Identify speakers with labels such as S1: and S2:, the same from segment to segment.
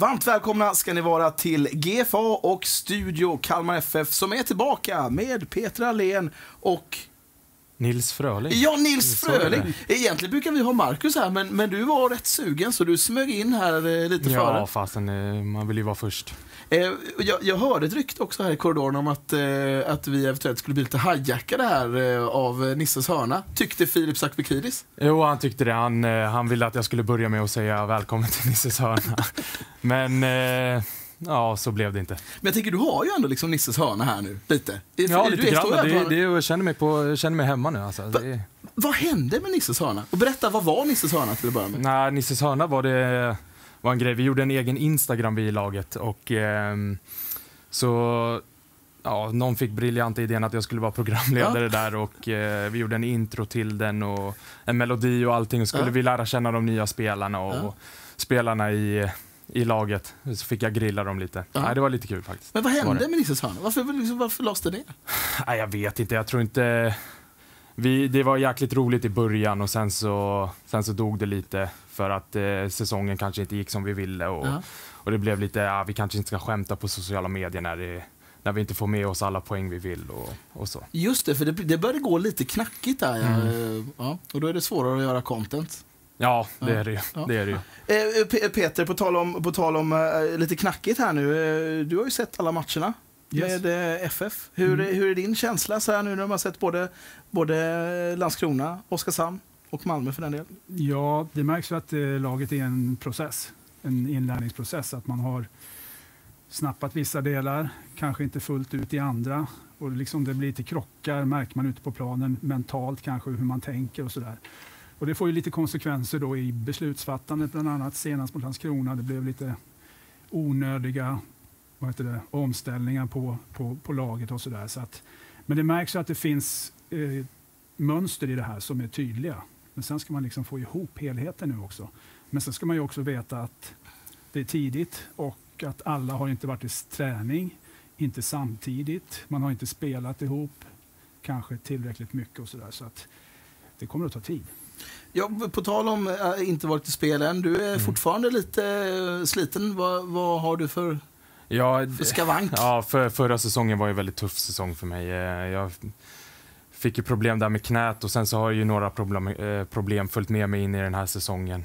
S1: Varmt välkomna ska ni vara till GFA och Studio Kalmar FF som är tillbaka med Petra Allén och
S2: Nils Fröling.
S1: Ja, Nils. Fröling. Egentligen brukar vi ha Marcus här, men, men du var rätt sugen så du smög in här eh, lite
S2: Ja,
S1: före.
S2: fasen eh, man vill ju vara först.
S1: Eh, jag, jag hörde ett rykte också här i korridoren om att, eh, att vi eventuellt skulle bli lite hijackade här eh, av Nisses hörna. Tyckte Filip Sakbekidis.
S2: Jo, han tyckte det. Han, han ville att jag skulle börja med att säga välkommen till Nisses hörna. Men ja, så blev det inte.
S1: Men jag tänker, du har ju ändå liksom Nisses hörna här nu, lite.
S2: Ja,
S1: Du
S2: lite
S1: är
S2: grann. Det, det, jag, känner mig på, jag känner mig hemma nu. Alltså. Det,
S1: Vad hände med Nisses hörna? Och berätta, vad var Nisses hörna till att börja med?
S2: nej, Nisses hörna var det var en grej. Vi gjorde en egen Instagram vi i laget och ehm, så Ja, någon fick briljanta idén att jag skulle vara programledare där och eh, vi gjorde en intro till den och en melodi och allting. Och skulle
S1: Ja.
S2: vi lära känna de nya spelarna och
S1: Ja.
S2: spelarna i, i laget. Så fick jag grilla dem lite.
S1: Ja.
S2: Nej, det var lite kul faktiskt.
S1: Men vad hände med hörna? Varför, liksom, varför lades det ner?
S2: Nej, jag vet inte. Jag tror inte... Vi, det var jäkligt roligt i början och sen så, sen så dog det lite för att eh, säsongen kanske inte gick som vi ville. Och,
S1: Ja.
S2: och det blev lite, ja, vi kanske inte ska skämta på sociala medier när, det, när vi inte får med oss alla poäng vi vill och, och så.
S1: Just det, för det, det började gå lite knackigt där.
S2: Mm.
S1: Eh, Ja, och då är det svårare att göra content.
S2: Ja, det är det ju.
S1: Ja.
S2: Det är det ju.
S1: Eh, P- Peter, på tal om, på tal om eh, lite knackigt här nu. eh, du har ju sett alla matcherna
S3: Yes.
S1: med FF. Hur,
S3: Mm.
S1: hur är din känsla så här nu när man har sett både, både Landskrona, Oskarshamn och Malmö för den delen?
S3: Ja, det märks ju att laget är en process, en inlärningsprocess. Att man har snappat vissa delar, kanske inte fullt ut i andra. Och liksom det blir lite krockar, märker man ute på planen, mentalt kanske, hur man tänker och sådär. Och det får ju lite konsekvenser då i beslutsfattandet, bland annat senast mot Landskrona. Det blev lite onödiga vad heter det, omställningar på, på, på laget och sådär. Så att, men det märks att det finns eh, mönster i det här som är tydliga. Men sen ska man liksom få ihop helheten nu också. Men sen ska man ju också veta att det är tidigt och att alla har inte varit i träning, inte samtidigt. Man har inte spelat ihop kanske tillräckligt mycket och sådär. Så att det kommer att ta tid.
S1: Ja, på tal om äh, inte varit i spel än. Du är
S2: Mm.
S1: fortfarande lite eh, sliten. Vad, vad har du för,
S2: Ja,
S1: för skavank?
S2: Ja, för, förra säsongen var ju en väldigt tuff säsong för mig. Eh, Jag fick ju problem där med knät och sen så har ju några problem, problem följt med mig in i den här säsongen.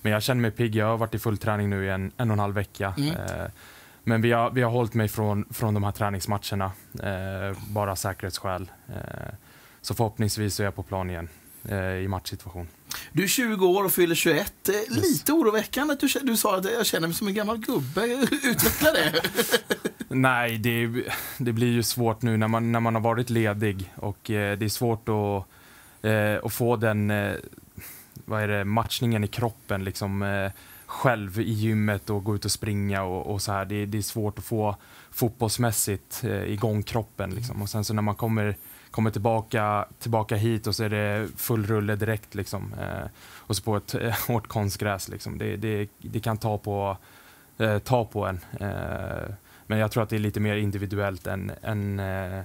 S2: Men jag känner mig pigg. Jag har varit i full träning nu i en, en och en halv vecka.
S1: Mm.
S2: Men vi har, vi har hållit mig från, från de här träningsmatcherna, bara säkerhetsskäl. Så förhoppningsvis är jag på plan igen i matchsituation.
S1: Du är 20 år och fyller 21. Eh, Lite oroväckande att du, du sa att jag känner mig som en gammal gubbe. Utveckla det.
S2: Nej, det, det blir ju svårt nu när man, när man har varit ledig och eh, det är svårt att, eh, att få den eh, vad är det, matchningen i kroppen liksom, eh, själv i gymmet och gå ut och springa och, och så här. Det, det är svårt att få fotbollsmässigt eh, igång kroppen. Liksom. Och sen så när man kommer, kommer tillbaka, tillbaka hit och så är det full rulle direkt. Liksom. Eh, och så på ett eh, hårt konstgräs. Liksom. Det, det, det kan ta på, eh, ta på en. Eh, men jag tror att det är lite mer individuellt än... än eh,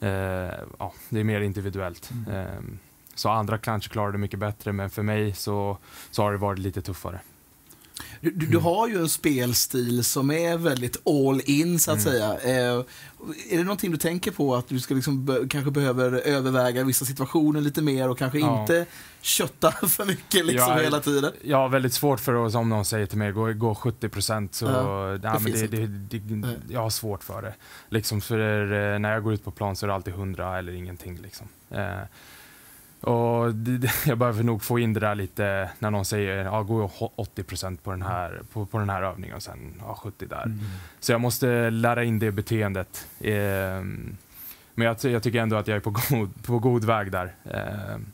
S2: eh, ja, det är mer individuellt.
S3: Mm.
S2: Så andra kanske klarar det mycket bättre, men för mig så, så har det varit lite tuffare.
S1: Du, du, du har ju en spelstil som är väldigt all in, så att
S2: Mm.
S1: säga. Eh, är det någonting du tänker på, att du ska liksom be, kanske behöver överväga vissa situationer lite mer och kanske
S2: Ja.
S1: inte kötta för mycket liksom
S2: Ja,
S1: hela tiden?
S2: Jag har väldigt svårt för att, som någon säger till mig, gå, gå 70 procent. Så,
S1: Ja, det
S2: men det, det, det, jag har svårt för det. Liksom för eh, när jag går ut på plan så är det alltid 100 eller ingenting. Liksom. Eh, och det, jag behöver nog få in det där lite när någon säger ja, gå 80 procent på, den här- på, på den här övningen och sen ja, 70 där.
S3: Mm.
S2: Så jag måste lära in det beteendet. Ehm, men jag, jag tycker ändå att jag är på god, på god väg där. Ehm,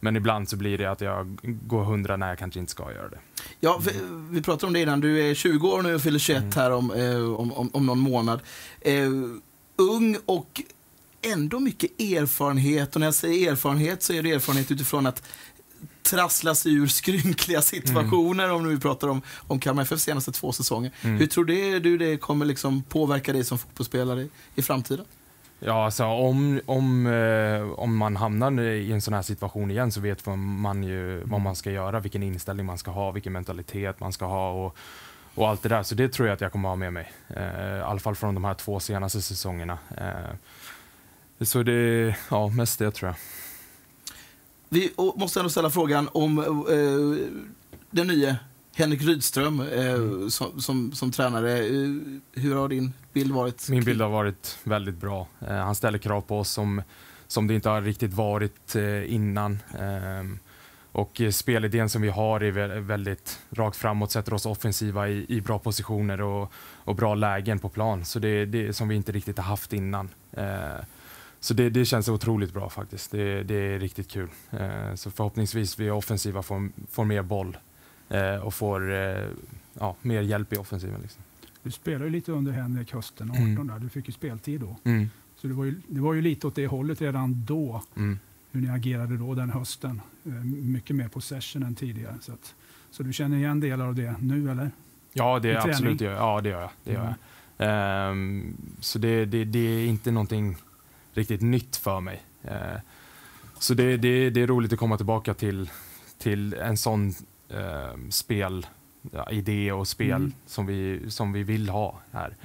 S2: men ibland så blir det att jag går 100 när jag kanske inte ska göra det.
S1: Ja, vi, vi pratade om det innan. Du är 20 år nu och fyller 21
S2: Mm.
S1: här om, eh, om, om, om någon månad. Eh, ung och ändå mycket erfarenhet. Och när jag säger erfarenhet så är det erfarenhet utifrån att trassla sig ur skrynkliga situationer, om vi pratar om, om Kalmar FFs senaste två säsonger.
S2: Mm.
S1: Hur tror det, du det kommer liksom påverka dig som fotbollsspelare i, i framtiden?
S2: Ja, alltså om, om, eh, om man hamnar i en sån här situation igen så vet man ju vad man ska göra, vilken inställning man ska ha, vilken mentalitet man ska ha. Och, och allt det där. Så det tror jag att jag kommer ha med mig. Eh, I alla fall från de här två senaste säsongerna. Eh, så det, ja, mest det tror jag.
S1: Vi måste ändå ställa frågan om eh, den nya Henrik Rydström eh, mm. som, som, som, tränare. Eh, hur har din bild varit?
S2: Min bild har varit väldigt bra. Eh, han ställer krav på oss som, som det inte har riktigt varit eh, innan. Ehm, och spelidén som vi har är väldigt rakt framåt, sätter oss offensiva i, i bra positioner och, och, bra lägen på plan. Så det är det som vi inte riktigt har haft innan. Eh, så det, det, känns otroligt bra faktiskt. Det, det är riktigt kul. Eh, så förhoppningsvis vi offensiva får, får mer boll eh, och får eh, ja, mer hjälp i offensiven. Liksom.
S3: Du spelade ju lite under Henrik hösten 18 mm. där. Du fick ju speltid då. Mm. Så det var, ju, det var ju lite åt det hållet redan då. Mm. Hur ni agerade då den hösten. Mycket mer possession än tidigare. Så, att, så du känner igen delar av det nu eller?
S2: Ja, det, är absolut, ja, det gör jag. Det gör jag. Um, så det, det, det, är inte någonting riktigt nytt för mig. Uh, så det, det, det är roligt att komma tillbaka till, till en sån uh, spel ja, idé och spel mm. som, vi, som vi vill ha här.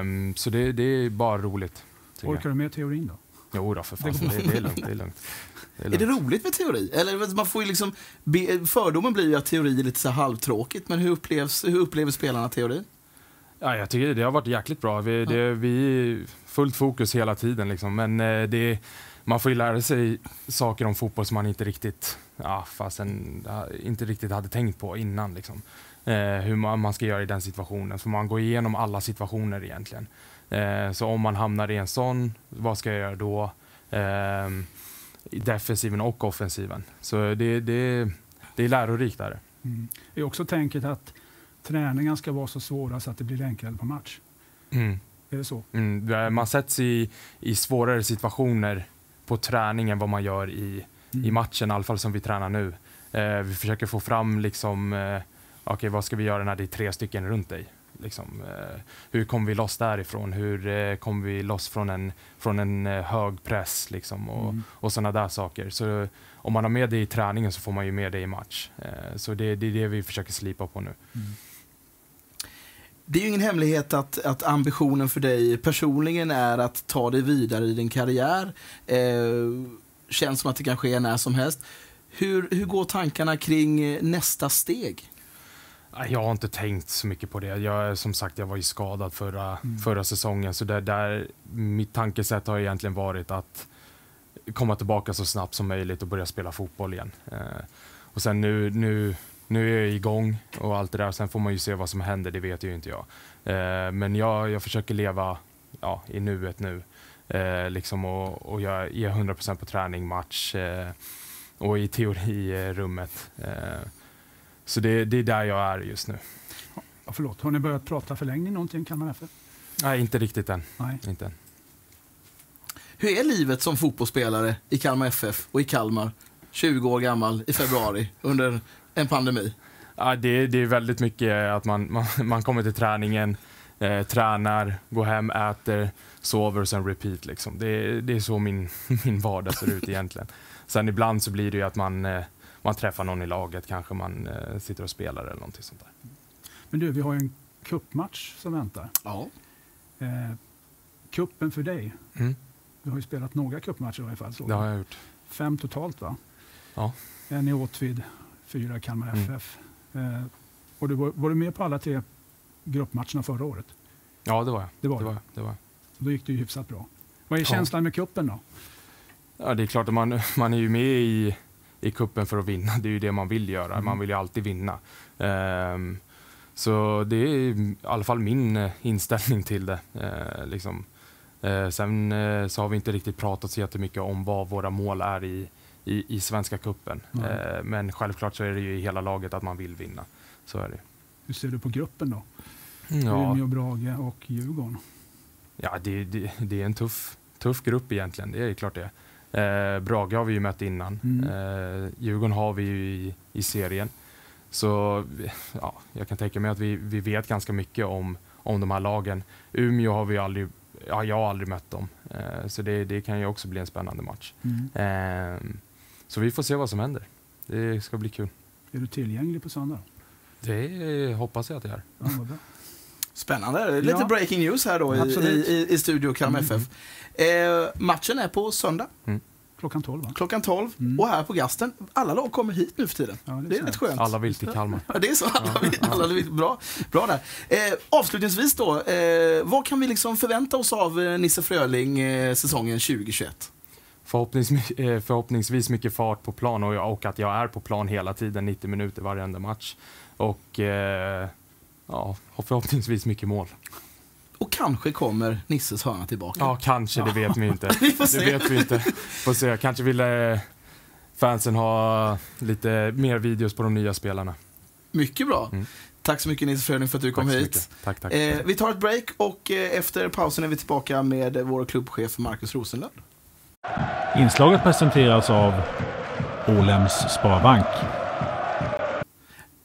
S2: Um, så det, det är bara roligt.
S3: Orkar du med teorin då?
S2: Jo då, för fan. Det, det, är lugnt. Det är, lugnt.
S1: Det är, lugnt. är, det roligt med teori? Eller man får liksom, fördomen blir ju att teori är lite så halvtråkigt, men hur, upplevs, hur upplever spelarna teorin?
S2: Ja, jag tycker det har varit jäkligt bra. Vi, ja. det, vi fullt fokus hela tiden. Liksom. Men eh, det, man får ju lära sig saker om fotboll som man inte riktigt, ja, fastän, inte riktigt hade tänkt på innan. Liksom. Eh, hur man, man, ska göra i den situationen. Så man går igenom alla situationer egentligen. Eh, så om man hamnar i en sån, vad ska jag göra då? Eh, defensiven och offensiven. Så det, det, det är lärorikt. Där.
S3: Mm. Det är också tänket att träningen ska vara så svåra så att det blir enklare på match. Mm. Är det så?
S2: Mm. Man sätts i, i svårare situationer på träning än vad man gör i, mm. i matchen, i alla fall som vi tränar nu. Eh, vi försöker få fram liksom, eh, okay, vad ska vi göra när det är tre stycken runt dig. Liksom, eh, hur kommer vi loss därifrån? Hur eh, kommer vi loss från en, från en eh, hög press? Liksom, och, mm. och sådana där saker. Så om man har med det i träningen så får man ju med det i match. så det, det är det vi försöker slipa på nu. Mm.
S1: Det är ju ingen hemlighet att, att ambitionen för dig personligen är att ta dig vidare i din karriär. Eh, känns som att det kan ske när som helst. Hur, hur går tankarna kring nästa steg?
S2: Jag har inte tänkt så mycket på det. Jag, som sagt, jag var ju skadad förra, mm. förra säsongen. Så där, där, mitt tankesätt har egentligen varit att komma tillbaka så snabbt som möjligt och börja spela fotboll igen. Eh, och sen nu, nu, nu är jag igång och allt det där. Sen får man ju se vad som händer, det vet ju inte jag. Eh, men jag, jag försöker leva ja, i nuet nu. Eh, liksom och, och jag ger 100% på träning, match eh, och i teorirummet. Eh, så det, det är där jag är just nu.
S3: Ja, förlåt, har ni börjat prata förlängning någonting Kalmar FF?
S2: Nej, inte riktigt än. Nej. Inte än.
S1: Hur är livet som fotbollsspelare i Kalmar FF och i Kalmar, 20 år gammal, i februari under en pandemi?
S2: Ja, det, det är väldigt mycket att man, man, man kommer till träningen, eh, tränar, går hem, äter, sover och sen repeat. Liksom. Det, det är så min, min vardag ser ut egentligen. Sen ibland så blir det ju att man eh, man träffar någon i laget, kanske man eh, sitter och spelar eller någonting sånt där.
S3: Men du, vi har ju en kuppmatch som väntar.
S1: Ja.
S3: Eh, kuppen för dig. Mm. Du har ju spelat några kuppmatcher i alla fall. Så.
S2: Det har jag gjort.
S3: Fem totalt va?
S2: Ja.
S3: En i Åtvid, fyra Kalmar mm. FF. Eh, och du var, var, du med på alla tre gruppmatcherna förra året?
S2: Ja, det var jag.
S3: Det var,
S2: det var, det var.
S3: Då gick det ju hyfsat bra. Vad är känslan med kuppen då?
S2: Ja, det är klart att man, man är ju med i i kuppen för att vinna. Det är ju det man vill göra. Mm. Man vill ju alltid vinna. Um, så det är i alla fall min uh, inställning till det. Uh, liksom. uh, sen så har vi inte riktigt pratat så jättemycket om vad våra mål är i, i, i Svenska kuppen. Mm. men självklart så är det ju i hela laget att man vill vinna. Så är det.
S3: Hur ser du på gruppen då? Ja. Umeå, Brage och Djurgården.
S2: Ja, det, det, det är en tuff, tuff grupp egentligen. Det är klart det. Eh, Brage har vi ju mött innan. Mm. Eh, Djurgården har vi ju i, i serien. Så ja, jag kan tänka mig att vi, vi vet ganska mycket om, om de här lagen. Umeå har vi aldrig, ja, jag har aldrig mött dem. Eh, så det, det kan ju också bli en spännande match. Mm. Eh, så vi får se vad som händer. Det ska bli kul.
S3: Är du tillgänglig på söndag?
S2: Det hoppas jag att det är.
S3: Ja, bra.
S1: Spännande. Lite
S3: Ja.
S1: breaking news här då i,
S3: Absolut.
S1: i, i studio Kalmar
S3: Mm.
S1: FF. Eh, matchen är på söndag
S3: Klockan 12 va?
S1: klockan 12
S3: Mm.
S1: och här på Gasten. Alla lag kommer hit nu för tiden.
S3: Ja,
S1: Det är
S3: så
S1: rätt
S3: här.
S1: skönt.
S2: Alla vill till Kalmar.
S1: Ja, det är så. Alla, vill- alla vill, bra, bra där. Eh, avslutningsvis då, eh, vad kan vi liksom förvänta oss av eh, Nisse Fröling eh, säsongen 2021?
S2: Förhoppningsvis, eh, förhoppningsvis mycket fart på plan och, jag, och att jag är på plan hela tiden, 90 minuter varenda match. Och eh, ja, förhoppningsvis mycket mål.
S1: Och kanske kommer Nisses hörna tillbaka.
S2: Ja, kanske, det vet vi inte.
S1: Vi får se.
S2: Det vet vi inte. Får se. Kanske ville fansen ha lite mer videos på de nya spelarna.
S1: Mycket bra.
S2: Mm.
S1: Tack så mycket Nisse Fröling för att du kom
S2: Tack
S1: hit.
S2: Tack, tack.
S1: Eh, vi tar ett break och eh, efter pausen är vi tillbaka med eh, vår klubbchef Marcus Rosenlund.
S4: Inslaget presenteras av Ålems Sparbank.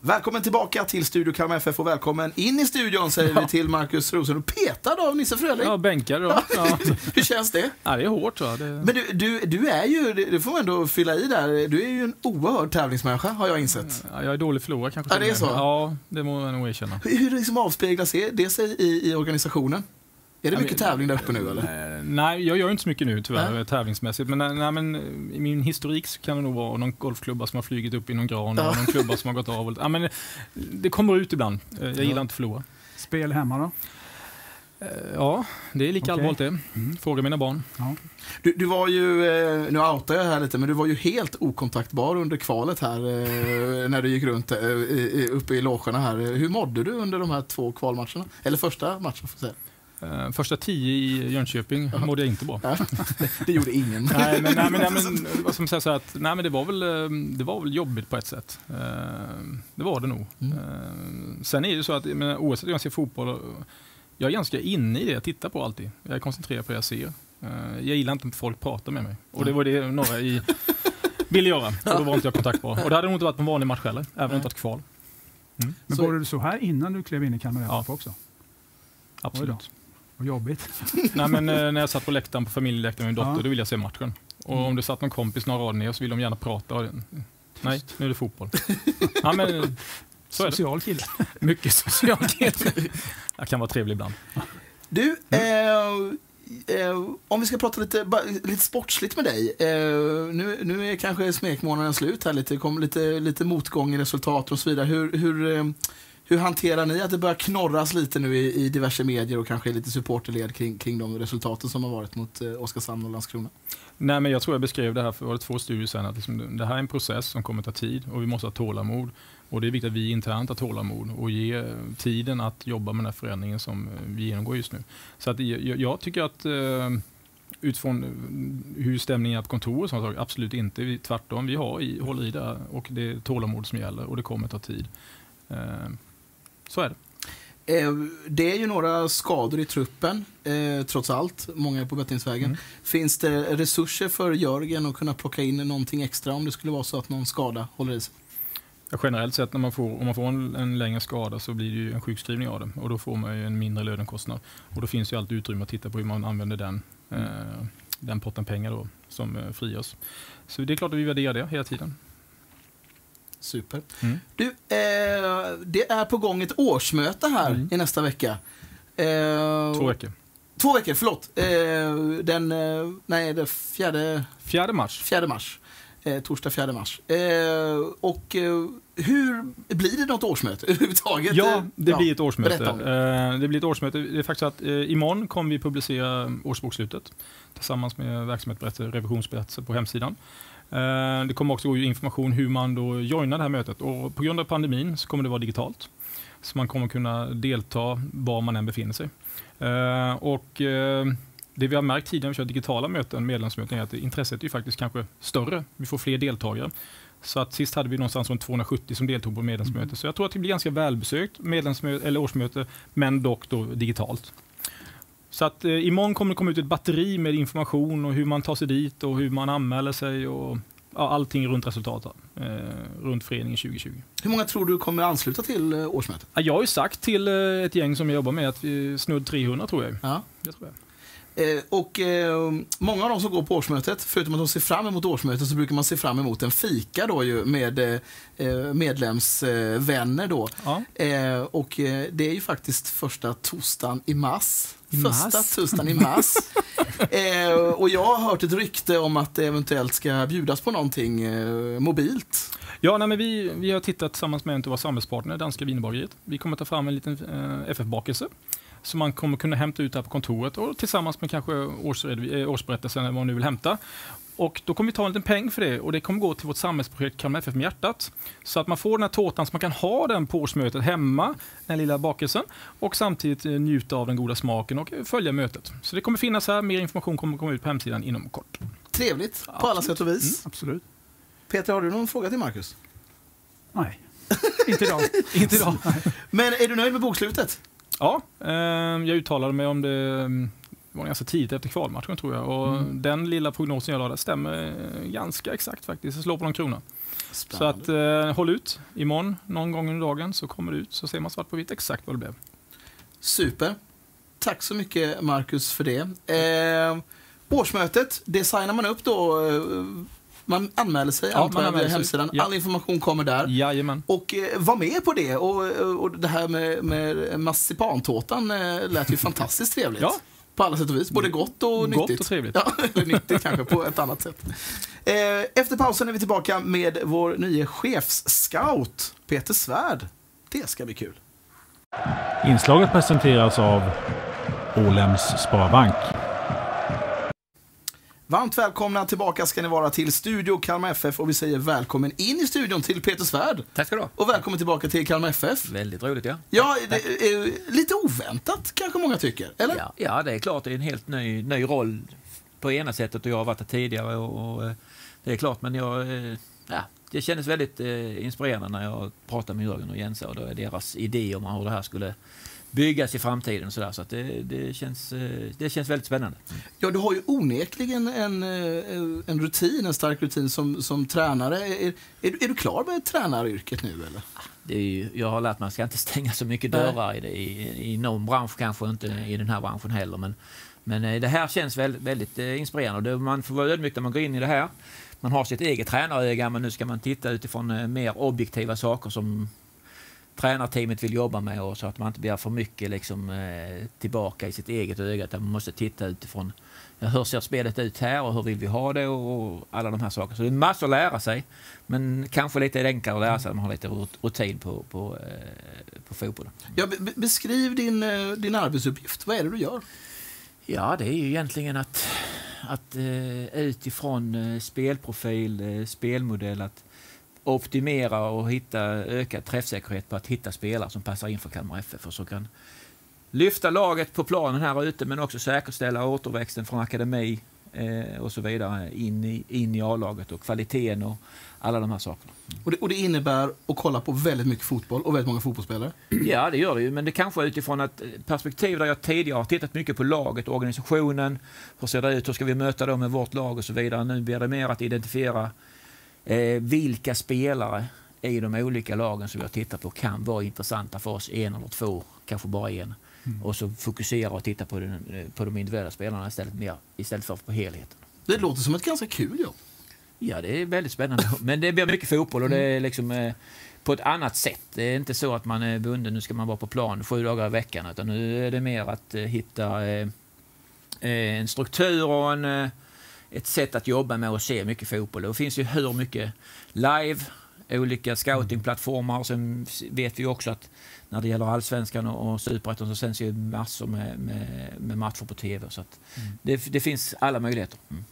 S1: Välkommen tillbaka till Studio Kalmar FF och välkommen in i studion säger vi till Marcus Rosenlund. Petad av Nisse Fröling.
S5: Ja, bänkar då. Ja.
S1: Hur känns det?
S5: ja, det är hårt. Va? Det...
S1: Men du, du, du är ju, det får man ändå fylla i där, du är ju en oerhörd tävlingsmänniska har jag insett.
S5: Ja, jag är dålig förlorare kanske.
S1: Ja, det är så?
S5: Ja, det må jag nog erkänna.
S1: Hur, hur liksom avspeglas det det sig i, i organisationen? Är det mycket tävling där uppe nu eller?
S5: Eh, nej, jag gör inte så mycket nu tyvärr
S1: Nej.
S5: tävlingsmässigt. Men, eh, nej, men eh, i min historik så kan det nog vara någon golfklubba som har flugit upp i någon gran
S1: Ja.
S5: och någon klubba som har gått av. Och, ja, men, det kommer ut ibland. Jag gillar
S1: Ja.
S5: inte att förlora.
S3: Spel hemma då?
S5: Ja, det är lika
S3: Okej.
S5: allvarligt det.
S3: Mm.
S5: Fråga mina barn.
S3: Ja.
S1: Du, du var ju, nu outar jag här lite, men du var ju helt okontaktbar under kvalet här när du gick runt uppe i logerna här. Hur mådde du under de här två kvalmatcherna? Eller första matchen får jag säga.
S5: Eh, Första tio i Jönköping mådde jag inte bra.
S1: Ja, det, det gjorde ingen.
S5: nej, men, nej, men, nej, men vad ska man säga så att, nej, men det var väl, eh, det var väl jobbigt på ett sätt. Eh, Det var det nog.
S1: Mm.
S5: Sen är det så att, menar, oavsett hur jag ser fotboll, jag är ganska inne i det jag tittar på alltid. Jag är koncentrerad på det jag ser. Jag gillar inte att folk pratar med mig. Och det var det några i ville göra. Och då var inte jag kontaktbar. Och det hade nog inte varit på en vanlig match heller, även
S1: Nej.
S5: inte ett kval.
S3: Men
S1: Så-
S3: var det så här innan du klev in i Kalmar
S5: Ja.
S3: Också?
S5: Absolut.
S3: Vad jobbigt.
S5: Nej, men, eh, när jag satt på läktaren på familjeläktaren med min dotter,
S3: Ja.
S5: då ville jag se matchen. Och om det satt någon kompis några rader ner så ville de gärna prata. Nej, nu är det fotboll. ja, men, så är det.
S3: Social kille.
S5: Mycket socialt. Jag kan vara trevlig ibland.
S1: Du, eh, eh, om vi ska prata lite, bara, lite sportsligt med dig. Eh, nu, nu är kanske smekmånaden slut här lite, det kommer lite, lite motgång i resultat och så vidare. Hur, hur, eh, hur hanterar ni att det börjar knorras lite nu i, i diverse medier och kanske lite supporterled kring, kring de resultaten som har varit mot eh, Oskarshamn och Landskrona?
S5: Nej, men jag tror jag beskrev det här för var det två studier sedan. Att liksom, det här är en process som kommer ta tid och vi måste ha tålamod. Och det är viktigt att vi internt har tålamod och ge tiden att jobba med den här förändringen som eh, vi genomgår just nu. Så att jag, jag tycker att eh, utifrån eh, hur stämningen är på kontoret, och sånt, saker, absolut inte. Vi, tvärtom, vi har i, håller i det här och det är tålamod som gäller och det kommer ta tid. Eh, så är det.
S1: Eh, det är ju några skador i truppen, eh, trots allt. Många är på bättringsvägen.
S5: Mm.
S1: Finns det resurser för Jörgen att kunna plocka in någonting extra om det skulle vara så att någon skada håller i sig?
S5: Ja, generellt sett när man får, om man får en, en längre skada så blir det ju en sjukskrivning av det och då får man ju en mindre lönekostnad. Och då finns ju alltid utrymme att titta på hur man använder den, eh, den potten pengar då, som eh, frigörs. Så det är klart att vi värderar det hela tiden.
S1: Super.
S5: Mm.
S1: Du, eh, det är på gång ett årsmöte här
S5: Mm.
S1: i nästa vecka. Eh,
S5: Två veckor.
S1: Två veckor, förlåt. Eh, den, eh, nej, det fjärde,
S5: Fjärde mars.
S1: fjärde mars. Eh, torsdag 4 mars. Eh, och hur, blir det något årsmöte överhuvudtaget?
S5: Ja, det
S1: ja.
S5: blir ett årsmöte. Eh, det blir ett årsmöte. Det är faktiskt att eh, imorgon kommer vi publicera årsbokslutet tillsammans med verksamhetsberättelse, revisionsberättelse på hemsidan. Eh, det kommer också gå information hur man då joinar det här mötet och på grund av pandemin så kommer det vara digitalt. Så man kommer kunna delta var man än befinner sig. Eh, och eh, det vi har märkt tidigare när vi kör digitala möten, medlemsmöten, är att intresset är faktiskt kanske större. Vi får fler deltagare. Så att sist hade vi någonstans runt 270 som deltog på medlemsmöte. Så jag tror att det blir ganska välbesökt medlemsmöte, eller årsmöte, men dock digitalt. Så att eh, imorgon kommer det komma ut ett batteri med information och hur man tar sig dit och hur man anmäler sig och ja, allting runt resultatet, eh, runt föreningen 2020.
S1: Hur många tror du kommer ansluta till eh, årsmötet?
S5: Ja, Jag har ju sagt till eh, ett gäng som jag jobbar med att vi snudd 300 tror jag.
S1: Ja.
S5: Det tror jag.
S1: Eh, och eh, många av de som går på årsmötet, förutom att de ser fram emot årsmötet, så brukar man se fram emot en fika då ju med eh, eh, medlemsvänner då.
S5: Ja.
S1: Eh, och det är ju faktiskt första torsdagen i mars. Första torsdagen i mars. eh, och jag har hört ett rykte om att det eventuellt ska bjudas på någonting eh, mobilt.
S5: Ja, nej, men vi, vi har tittat tillsammans med en av våra samarbetspartner, Danska Wienerbageriet. Vi kommer ta fram en liten eh, FF-bakelse som man kommer kunna hämta ut här på kontoret och tillsammans med kanske eh, årsberättelsen eller vad man nu vill hämta. Och då kommer vi ta en liten peng för det och det kommer gå till vårt samhällsprojekt Kalmar FF med hjärtat. Så att man får den här tårtan så man kan ha den på årsmötet hemma, den lilla bakelsen, och samtidigt eh, njuta av den goda smaken och eh, följa mötet. Så det kommer finnas här, mer information kommer komma ut på hemsidan inom kort.
S1: Trevligt på alla sätt och vis.
S3: Absolut.
S1: Peter, har du någon fråga till Marcus?
S3: Nej, inte idag. inte idag.
S1: Men är du nöjd med bokslutet?
S5: Ja, eh, jag uttalade mig om det mm, det var ganska tidigt efter kvalmatchen tror jag. Och Den lilla prognosen jag la där stämmer eh, ganska exakt faktiskt. Jag slår på någon krona. Så att eh, håll ut. Imorgon, någon gång under dagen, så kommer det ut. Så ser man svart på vitt exakt vad det blev.
S1: Super. Tack så mycket Marcus för det. Eh, årsmötet, det signar man upp då. eh, Man anmäler sig
S5: Ja,
S1: antar jag, via hemsidan.
S5: Ja.
S1: All information kommer där.
S5: Jajamän.
S1: Och eh, var med på det. Och, och det här med, med marsipantårtan eh, lät ju fantastiskt trevligt.
S5: Ja.
S1: På alla sätt och vis. Både gott och
S5: Gott
S1: nyttigt.
S5: och trevligt.
S1: Ja, eller nyttigt kanske på ett annat sätt. Eh, efter pausen är vi tillbaka med vår nya chefsscout Peter Svärd. Det ska bli kul.
S4: Inslaget presenteras av Ålems Sparbank.
S1: Varmt välkomna tillbaka ska ni vara till Studio Kalmar FF och vi säger välkommen in i studion till Peter Svärd.
S6: Tack ska du ha.
S1: Och välkommen tillbaka till Kalmar FF.
S6: Väldigt roligt ja.
S1: Ja, det är lite oväntat kanske många tycker, eller?
S6: ja. Ja, det är klart det är en helt ny, ny roll på ena sättet och jag har varit där tidigare och, och eh, det är klart men jag, eh, ja, det kändes väldigt eh, inspirerande när jag pratade med Jörgen och Jensa och deras idé om hur det här skulle byggas i framtiden och sådär så det, det, känns, eh, det känns väldigt spännande.
S1: Ja, du har ju onekligen en, eh, en rutin, en stark rutin som, som tränare. Är, är, du- är du klar med tränaryrket nu eller?
S6: Ju, jag har lärt mig att man ska inte stänga så mycket dörrar i, det, i, i någon bransch, kanske inte i den här branschen heller. Men, men eh, det här känns väldigt, väldigt inspirerande. Och man får vara ödmjuk när man går in i det här. Man har sitt eget tränaröga, men nu ska man titta utifrån mer objektiva saker som tränarteamet vill jobba med och så att man inte blir för mycket liksom, eh, tillbaka i sitt eget öga. Utan man måste titta utifrån ja, hur ser spelet ut här och hur vill vi ha det och, alla de här sakerna. Så det är massor att lära sig. Men kanske lite enklare att lära sig när man har lite rut- rutin på, på, eh, på fotbollen.
S1: Ja, be, be- beskriv din, eh, din arbetsuppgift. Vad är det du gör?
S6: Ja, det är ju egentligen att, att utifrån spelprofil, spelmodell, att optimera och hitta ökad träffsäkerhet på att hitta spelare som passar in för Kalmar FF och så kan lyfta laget på planen här ute men också säkerställa återväxten från akademi eh, och så vidare in i, in i A-laget och kvaliteten och alla de här sakerna.
S1: Och det, och det innebär att kolla på väldigt mycket fotboll och väldigt många fotbollsspelare.
S6: Ja, det gör det ju, men det kanske är utifrån ett perspektiv där jag tidigare har tittat mycket på laget, organisationen, hur ser det ut, hur ska vi möta dem med vårt lag och så vidare. Nu blir det mer att identifiera eh, vilka spelare i de olika lagen som jag tittar på kan vara intressanta för oss, en eller två, kanske bara en. Och så fokusera och titta på, den, eh, på de individuella spelarna istället, mer, istället för på helheten.
S1: Det låter som ett ganska kul jobb.
S6: Ja, det är väldigt spännande. Men det blir mycket fotboll och det är liksom eh, på ett annat sätt. Det är inte så att man är bunden, nu ska man vara på plan sju dagar i veckan, utan nu är det mer att eh, hitta eh, en struktur och en, ett sätt att jobba med och se mycket fotboll. Det finns ju hur mycket live, olika scoutingplattformar. Sen vet vi också att när det gäller allsvenskan och, och superettan så sänds ju massor med, med, med matcher på tv. Så att det, det finns alla möjligheter. Mm.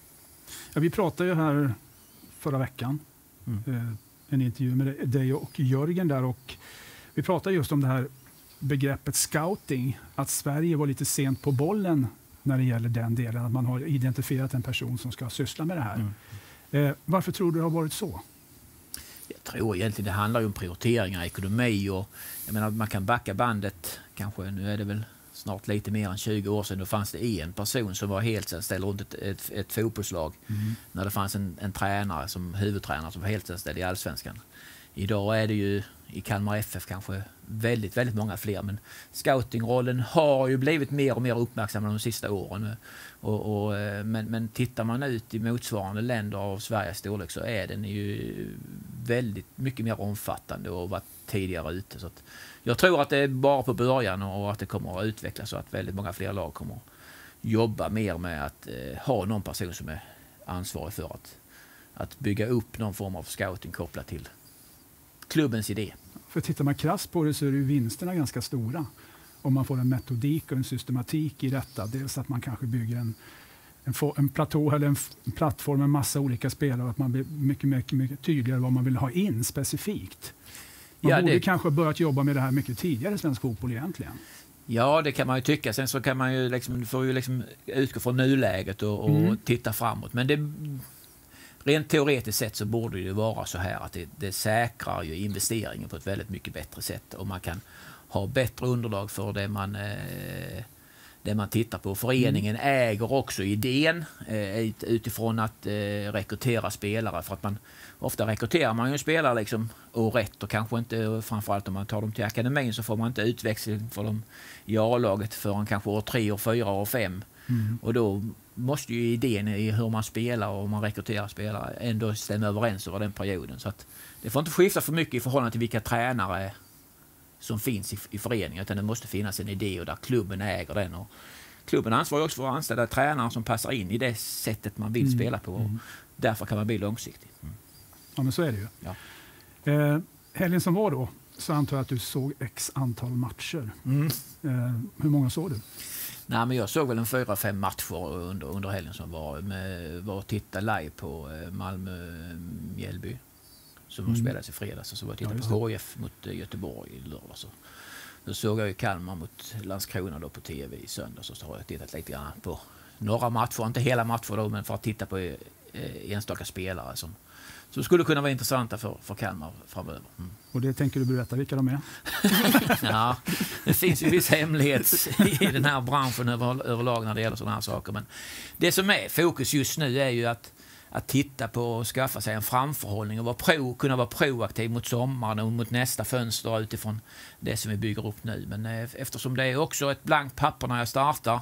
S3: Ja, vi pratade ju här förra veckan,
S6: Mm.
S3: eh, en intervju med dig och Jörgen där och vi pratade just om det här begreppet scouting, att Sverige var lite sent på bollen när det gäller den delen, att man har identifierat en person som ska syssla med det här.
S6: Mm.
S3: Eh, varför tror du det har varit så?
S6: Jag tror egentligen det handlar om prioriteringar, ekonomi och jag menar man kan backa bandet kanske, nu är det väl snart lite mer än 20 år sedan, då fanns det en person som var helt ställd runt ett, ett, ett fotbollslag. När det fanns en, en tränare som huvudtränare som var helt ställd i allsvenskan. idag är det ju i Kalmar FF kanske väldigt, väldigt många fler. Men scoutingrollen har ju blivit mer och mer uppmärksammad de sista åren. Och, och, eh, men, men tittar man ut i motsvarande länder av Sveriges storlek så är den ju väldigt mycket mer omfattande och varit tidigare ute. Så jag tror att det är bara på början och att det kommer att utvecklas och att väldigt många fler lag kommer att jobba mer med att eh, ha någon person som är ansvarig för att, att bygga upp någon form av scouting kopplat till klubbens idé.
S3: För tittar man krasst på det så är ju vinsterna ganska stora. Om man får en metodik och en systematik i detta. Dels att man kanske bygger en, en, en platå eller en, en plattform med massa olika spelare och att man blir mycket, mycket, mycket tydligare vad man vill ha in specifikt. Man ja, borde det... kanske börjat jobba med det här mycket tidigare i svensk fotboll egentligen.
S6: Ja, det kan man ju tycka. Sen så kan man ju liksom, får ju liksom utgå från nuläget och, och mm. titta framåt. Men det, rent teoretiskt sett så borde det vara så här att det, det säkrar ju investeringen på ett väldigt mycket bättre sätt och man kan ha bättre underlag för det man, eh, det man tittar på. Föreningen mm. äger också idén eh, utifrån att eh, rekrytera spelare för att man ofta rekryterar man ju spelare liksom år ett och kanske inte, framförallt om man tar dem till akademin så får man inte utväxling för dem i A-laget förrän kanske år tre, år fyra, år fem. Mm. Och då måste ju idén i hur man spelar och man rekryterar spelare ändå stämma överens över den perioden. Så att det får inte skifta för mycket i förhållande till vilka tränare som finns i, i föreningen utan det måste finnas en idé och där klubben äger den. Och klubben ansvarar också för att anställa tränare som passar in i det sättet man vill mm. spela på. Mm. Därför kan man bli långsiktig. Mm.
S3: Ja, men så är det ju. Ja. Eh, helgen som var då så antar jag att du såg x antal matcher. Mm. Eh, hur många såg du?
S6: Nej, men jag såg väl en fyra, fem matcher under, under helgen som var. Med, var och tittade live på eh, Malmö-Mjällby som mm. spelades i fredags. Och så var jag tittade ja, på HIF mot eh, Göteborg i lördags. Då såg jag ju Kalmar mot Landskrona då på tv i söndags. Och så har jag tittat lite grann på några matcher, inte hela matcher då, men för att titta på eh, enstaka spelare som, som skulle kunna vara intressanta för, för Kalmar framöver. Mm.
S3: Och det tänker du berätta vilka de är?
S6: ja, det finns ju viss hemlighet i den här branschen över, överlag när det gäller sådana här saker. Men det som är fokus just nu är ju att, att titta på och skaffa sig en framförhållning och vara pro, kunna vara proaktiv mot sommaren och mot nästa fönster utifrån det som vi bygger upp nu. Men eh, eftersom det är också ett blankt papper när jag startar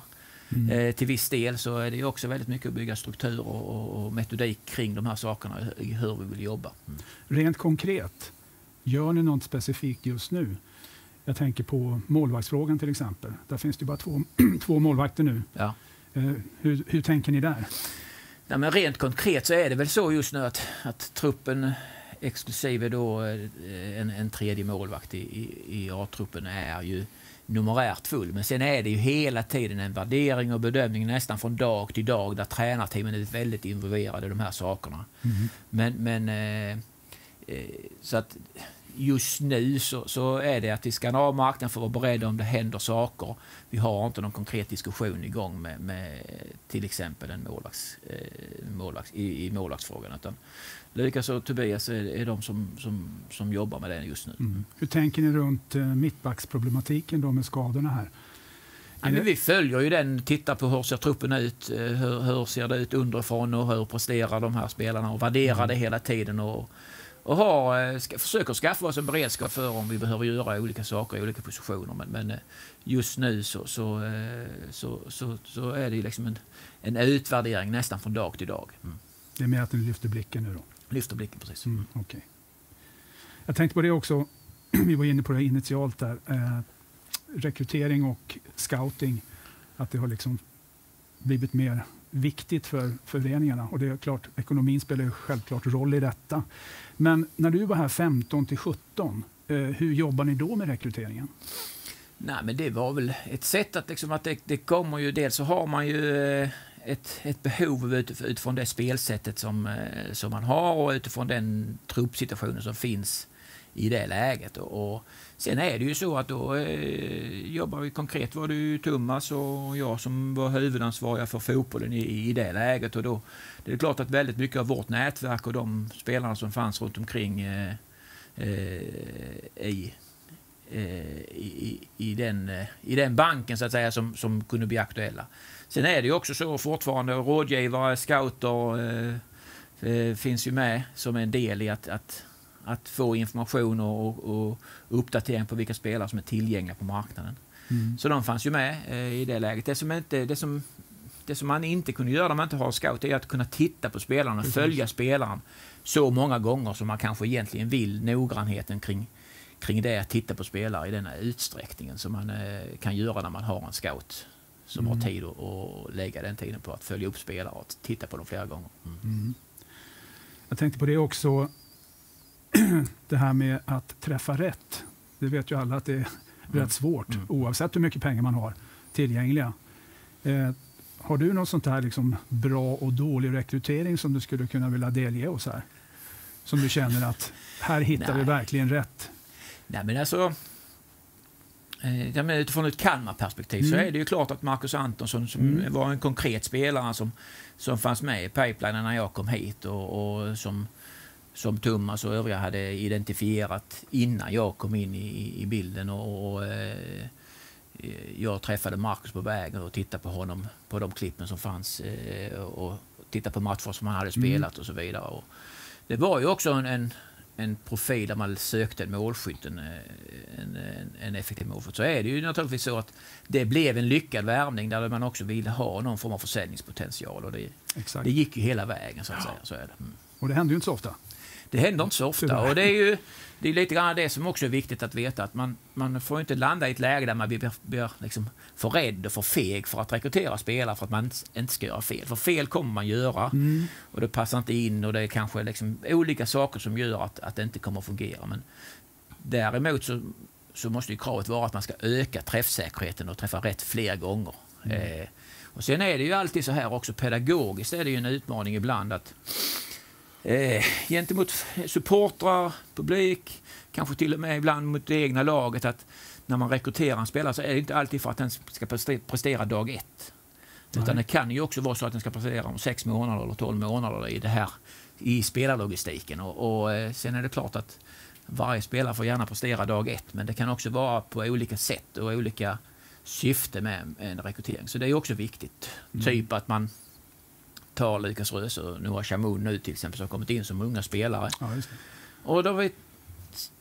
S6: Mm. Eh, till viss del så är det också väldigt mycket att bygga struktur och, och metodik kring de här sakerna, hur vi vill jobba. Mm.
S3: Rent konkret, gör ni något specifikt just nu? Jag tänker på målvaktsfrågan till exempel. Där finns det bara två, två målvakter nu. Ja. Eh, hur, hur tänker ni där?
S6: Ja, men rent konkret så är det väl så just nu att, att truppen exklusive då eh, en, en tredje målvakt i, i, i A-truppen är ju numerärt full. Men sen är det ju hela tiden en värdering och bedömning nästan från dag till dag där tränarteamen är väldigt involverade i de här sakerna. Mm. Men, men eh, eh, så att just nu så, så, är det att vi ska ha marknaden för att vara beredda om det händer saker. Vi har inte någon konkret diskussion igång med, med till exempel en målvakts, eh, målvakts, i, i målvaktsfrågan. Utan Likaså Tobias är, är de som, som, som jobbar med det just nu. Mm.
S3: Hur tänker ni runt eh, mittbacksproblematiken då med skadorna här?
S6: Ja, men vi följer ju den, tittar på hur ser truppen ut, eh, hur, hur ser det ut underifrån och hur presterar de här spelarna och värderar mm. det hela tiden. Och, och har, eh, ska, försöker skaffa oss en beredskap för om vi behöver göra olika saker i olika positioner. Men, men just nu så, så, så, så, så är det liksom en, en utvärdering nästan från dag till dag. Mm.
S3: Det är mer att ni lyfter blicken nu då?
S6: Lyfter blicken, precis.
S3: Mm, okay. Jag tänkte på det också, vi var inne på det initialt där. Eh, rekrytering och scouting, att det har liksom blivit mer viktigt för föreningarna. Och det är klart, ekonomin spelar självklart roll i detta. Men när du var här 15 till 17, eh, hur jobbar ni då med rekryteringen?
S6: Nej, men det var väl ett sätt att, liksom, att det, det kommer ju, dels så har man ju eh, ett, ett behov utifrån det spelsättet som, eh, som man har och utifrån den truppsituationen som finns i det läget. Och, sen är det ju så att då eh, jobbar vi konkret var det ju Thomas och jag som var huvudansvariga för fotbollen i, i det läget. Och då, det är klart att väldigt mycket av vårt nätverk och de spelarna som fanns runt omkring eh, eh, i, eh, i, i, den, eh, i den banken så att säga som, som kunde bli aktuella. Sen är det ju också så fortfarande, rådgivare, scouter eh, eh, finns ju med som en del i att, att, att få information och, och, uppdatering på vilka spelare som är tillgängliga på marknaden.
S3: Mm.
S6: Så de fanns ju med eh, i det läget. Det som, inte, det, som, det som man inte kunde göra när man inte har scout är att kunna titta på spelaren och
S3: Precis.
S6: följa spelaren så många gånger som man kanske egentligen vill. Noggrannheten kring, kring det, att titta på spelare i den här utsträckningen som man eh, kan göra när man har en scout som
S3: Mm.
S6: har tid att lägga den tiden på att följa upp spelare och titta på dem flera gånger. Mm.
S3: Mm. Jag tänkte på det också, det här med att träffa rätt. Det vet ju alla att det är rätt svårt,
S6: Mm.
S3: oavsett hur mycket pengar man har tillgängliga. Eh, har du något sånt här liksom bra och dålig rekrytering som du skulle kunna vilja delge oss här? Som du känner att här hittar vi
S6: Nej.
S3: verkligen rätt.
S6: Nej, men alltså, ja, men utifrån ett Kalmar-perspektiv så
S3: Mm.
S6: är det ju klart att Marcus Antonsson som
S3: Mm.
S6: var en konkret spelare som, som fanns med i pipelinen när jag kom hit och, och som, som Thomas och övriga hade identifierat innan jag kom in i, i bilden. Och, och eh, jag träffade Marcus på vägen och tittade på honom på de klippen som fanns eh, och tittade på matcher som han hade
S3: Mm.
S6: spelat och så vidare. Och det var ju också en, en, en profil där man sökte en målskytt, en, eh, en, en, en effektiv målskytt. Så är det ju naturligtvis så att det blev en lyckad värvning där man också ville ha någon form av försäljningspotential och det, det gick ju hela vägen så att säga. Så är det. Mm.
S3: Och det händer ju inte så ofta.
S6: Det händer inte så ofta och det är ju det är lite grann det som också är viktigt att veta att man, man får inte landa i ett läge där man blir, blir liksom för rädd och för feg för att rekrytera spelare för att man inte- ska göra fel. För fel kommer man göra
S3: Mm.
S6: och det passar inte in och det är kanske liksom olika saker som gör att, att det inte kommer att fungera. Men däremot så, så måste ju kravet vara att man ska öka träffsäkerheten och träffa rätt fler gånger. Eh, och sen är det ju alltid så här också pedagogiskt är det ju en utmaning ibland att eh, gentemot supportrar, publik, kanske till och med ibland mot det egna laget att när man rekryterar en spelare så är det inte alltid för att den ska preste- prestera dag ett. Utan
S3: Nej.
S6: det kan ju också vara så att den ska prestera om sex månader eller tolv månader i det här i spelarlogistiken. Och, och eh, sen är det klart att varje spelare får gärna prestera dag ett, men det kan också vara på olika sätt och olika syfte med en rekrytering. Så det är också viktigt.
S3: Mm.
S6: Typ att man tar Lukas Röse och Noah Chamoun nu till exempel som har kommit in som unga spelare.
S3: Ja.
S6: Och då vi,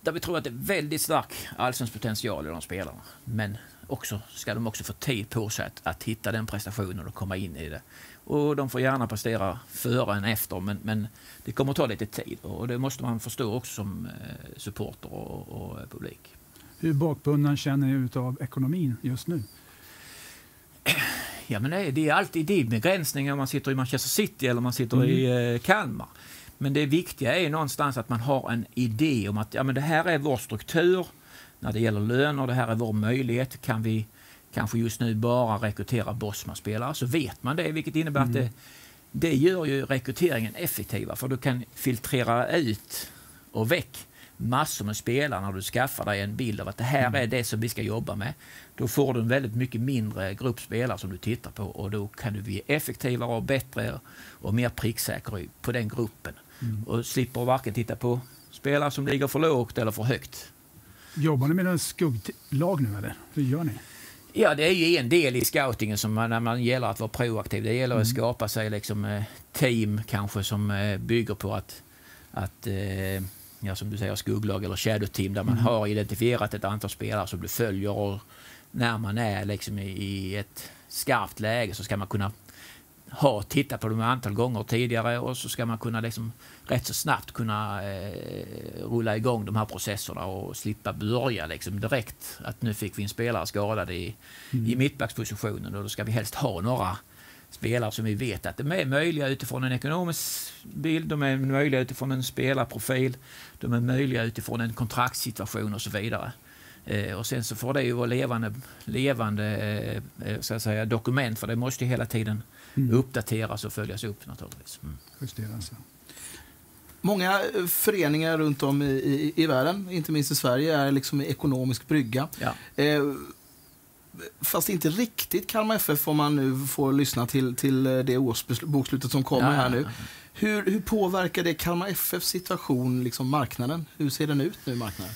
S6: där vi tror att det är väldigt stark allsvensk potential i de spelarna. Men också ska de också få tid på sig att, att hitta den prestationen och komma in i det. Och de får gärna prestera före än efter, men, men det kommer att ta lite tid. Och det måste man förstå också som eh, supporter och, och publik.
S3: Hur bakbunden känner ni utav ekonomin just nu?
S6: Ja, men det är, det är alltid de begränsningar. Om man sitter i Manchester City eller man sitter i eh, Kalmar. Men det viktiga är någonstans att man har en idé om att ja, men det här är vår struktur när det gäller löner, det här är vår möjlighet. Kan vi kanske just nu bara rekrytera Bosma-spelare? Så vet man det, vilket innebär att det, det gör ju rekryteringen effektivare för du kan filtrera ut och väck massor med spelare när du skaffar dig en bild av att det här är det som vi ska jobba med. Då får du en väldigt mycket mindre grupp spelare som du tittar på och då kan du bli effektivare och bättre och mer pricksäker på den gruppen.
S3: Mm.
S6: Och slipper varken titta på spelare som ligger för lågt eller för högt.
S3: Jobbar ni med en skugglag nu eller? Hur gör ni?
S6: Ja, det är ju en del i scoutingen som man, när man gäller att vara proaktiv. Det gäller att skapa sig liksom eh, team kanske som eh, bygger på att, att eh, ja, som du säger, skugglag eller shadow team där man
S3: Mm.
S6: har identifierat ett antal spelare som du följer och när man är liksom i, ett skarpt läge så ska man kunna ha tittat på dem ett antal gånger tidigare och så ska man kunna liksom rätt så snabbt kunna eh, rulla igång de här processerna och slippa börja liksom direkt att nu fick vi en spelare skadad i,
S3: Mm.
S6: i mittbackspositionen och då ska vi helst ha några spelare som vi vet att de är möjliga utifrån en ekonomisk bild, de är möjliga utifrån en spelarprofil, de är möjliga utifrån en kontraktssituation och så vidare. Eh, och sen så får det ju vara levande, levande eh, eh, så att säga, dokument för det måste ju hela tiden
S3: Mm.
S6: uppdateras och följas upp naturligtvis. Mm.
S3: Justeras.
S1: Många föreningar runt om i, i, i världen, inte minst i Sverige, är liksom i ekonomisk brygga.
S6: Ja.
S1: Eh, fast inte riktigt Kalmar FF om man nu får lyssna till, till eh, det årsbokslutet som kommer
S6: Ja,
S1: här nu. Hur, hur påverkar det Kalmar FFs situation, liksom marknaden? Hur ser den ut nu, marknaden?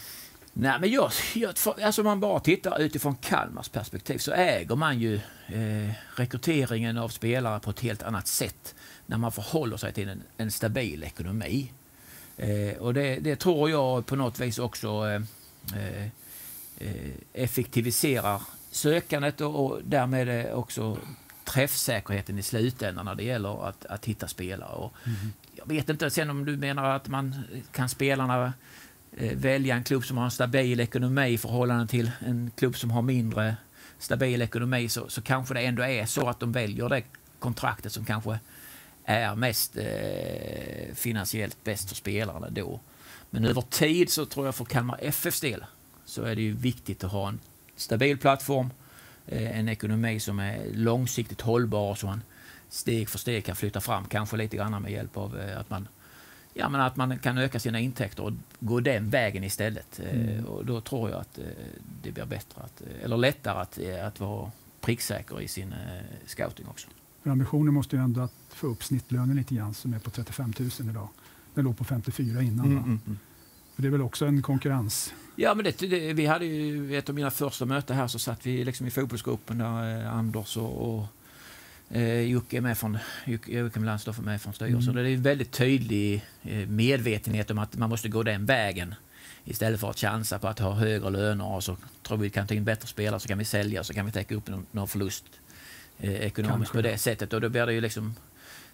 S6: Nej, men jag, jag, alltså man bara tittar utifrån Kalmars perspektiv så äger man ju eh, rekryteringen av spelare på ett helt annat sätt när man förhåller sig till en, en stabil ekonomi. Eh, och det, det, tror jag på något vis också eh, eh, eh effektiviserar sökandet och, och därmed också träffsäkerheten i slutändan när det gäller att, att hitta spelare. Och mm. Jag vet inte sen om du menar att man kan spelarna eh, välja en klubb som har en stabil ekonomi i förhållande till en klubb som har mindre stabil ekonomi så, så kanske det ändå är så att de väljer det kontraktet som kanske är mest eh, finansiellt bäst för spelarna då. Men över tid så tror jag för Kalmar FFs del så är det ju viktigt att ha en stabil plattform, eh, en ekonomi som är långsiktigt hållbar så man steg för steg kan flytta fram, kanske lite grann med hjälp av eh, att man Ja, men att man kan öka sina intäkter och gå den vägen istället. Eh, mm. Och då tror jag att det blir bättre, att, eller lättare att, att vara pricksäker i sin scouting också.
S3: För ambitionen måste ju ändå att få upp snittlönen lite grann som är på 35 000 idag. Den låg på 54 innan. Mm, mm, mm. det är väl också en konkurrens?
S6: Ja, men det, det, vi hade ju ett av mina första möten här så satt vi liksom i fotbollsgruppen där eh, Anders och, och eh, Jocke är med från, Jocke Melansdorff är med från styrelsen. Mm. Det är en väldigt tydlig eh, medvetenhet om att man måste gå den vägen istället för att chansa på att ha högre löner och så tror vi kan ta in bättre spelare så kan vi sälja så kan vi täcka upp någon, någon förlust eh, ekonomiskt Kanske. på det sättet. Och då blir det ju liksom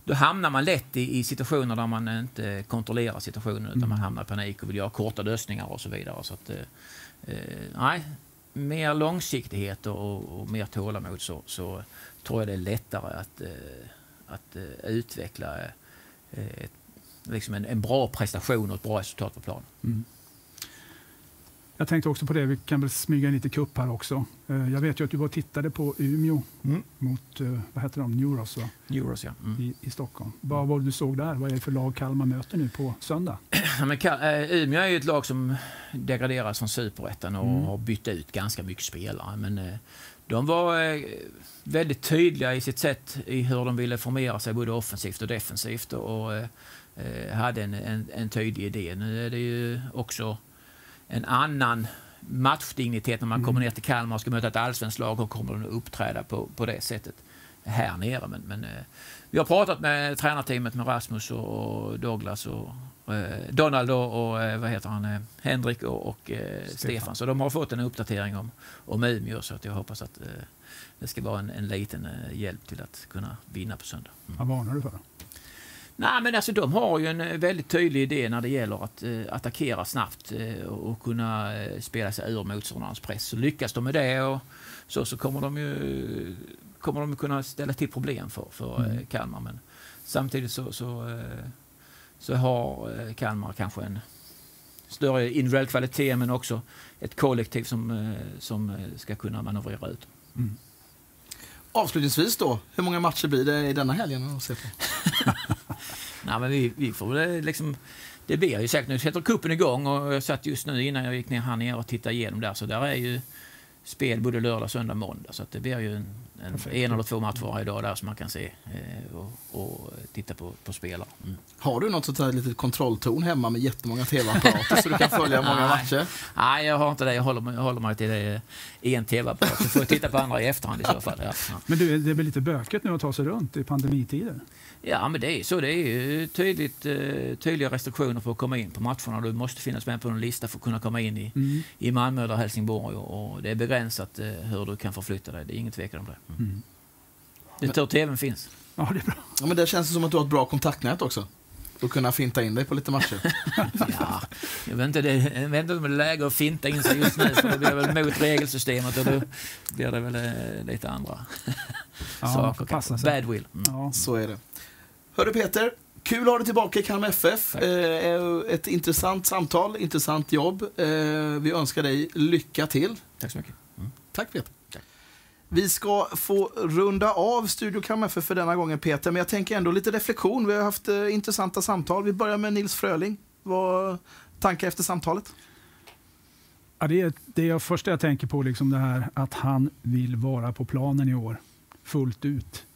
S6: då hamnar man lätt i, i, situationer där man inte kontrollerar situationen utan mm. man hamnar i panik och vill göra korta lösningar och så vidare. Så att, eh, eh, nej, mer långsiktighet och, och, mer tålamod så, så tror jag det är lättare att, eh, att eh, utveckla eh, ett, liksom en, en, bra prestation och ett bra resultat på planen. Mm.
S3: Jag tänkte också på det, vi kan väl smyga in lite kupp här också. Eh, jag vet ju att du var och tittade på Umeå mm. mot, eh, vad heter de, Neuros va?
S6: Neuros ja. Mm.
S3: I, I, Stockholm. Vad var det du såg där? Vad är det för lag Kalmar möter nu på söndag?
S6: Ja, men, äh, Umeå är ju ett lag som degraderas från superettan och mm. har bytt ut ganska mycket spelare. Men de var väldigt tydliga i sitt sätt i hur de ville formera sig både offensivt och defensivt och hade en, en, en tydlig idé. Nu är det ju också en annan matchdignitet när man mm. kommer ner till Kalmar och ska möta ett allsvenskt lag och kommer att uppträda på, på det sättet här nere. Men, men eh, vi har pratat med tränarteamet med Rasmus och Douglas och eh, Donald och, eh, vad heter han, Henrik och, och Stefan. Stefan. Så de har fått en uppdatering om, om Umeå så att jag hoppas att det ska vara en, en liten hjälp till att kunna vinna på söndag.
S3: Mm. Vad varnar du för?
S6: Nej, men alltså de har ju en eh, väldigt tydlig idé när det gäller att eh, attackera snabbt eh, och kunna spela sig ur motståndarens press. Så lyckas de med det och så, så kommer de ju kommer de kunna ställa till problem för, för mm. Kalmar. Men samtidigt så, så, så har Kalmar kanske en större individuell kvalitet men också ett kollektiv som, som ska kunna manövrera ut. Mm.
S1: Avslutningsvis då, hur många matcher blir det i denna helgen att se på?
S6: Nej, men vi, vi får väl eh, liksom... Det blir ju säkert. Nu sätter kuppen igång och jag satt just nu innan jag gick ner här nere och tittade igenom där. Så där är ju spel både lördag, söndag, måndag. Så det blir ju en, en, en eller två matcher varje dag där som man kan se eh, och, och, titta på, på spelare. Mm.
S1: Har du något sånt här litet kontrolltorn hemma med jättemånga tv-apparater så du kan följa många matcher?
S6: Nej, jag har inte det. Jag håller, jag håller mig till det i en tv-apparat. Så får jag titta på andra i efterhand i så fall. Ja.
S3: Men du, det är väl lite bökigt nu att ta sig runt i pandemitider?
S6: Ja, men det är så. Det är ju tydligt, uh, tydliga restriktioner för att komma in på matcherna. Du måste finnas med på en lista för att kunna komma in i, mm. i Malmö eller Helsingborg. Och det är begränsat uh, hur du kan förflytta dig. Det är inget tvekan om det. Mm. Mm. Det är tur tvn finns.
S3: Ja, det är bra.
S1: Ja, men det känns som att du har ett bra kontaktnät också. Och kunna finta in dig på lite matcher.
S6: ja, jag vet inte, det, jag vet inte om det är läge att finta in sig just nu, för det blir väl mot regelsystemet och då blir det väl uh, lite andra ja, saker. Badwill.
S1: Mm. Ja. Så är det. Hörru Peter, kul att ha dig tillbaka i Kalmar FF. Eh, ett intressant samtal, intressant jobb. Eh, vi önskar dig lycka till.
S6: Tack så mycket.
S1: Tack Peter. Tack. Vi ska få runda av Studio Kalmar FF för denna gången Peter, men jag tänker ändå lite reflektion. Vi har haft eh, intressanta samtal. Vi börjar med Nils Fröling. Vad tankar efter samtalet?
S3: Ja, det är det jag första jag tänker på, liksom det här att han vill vara på planen i år fullt ut.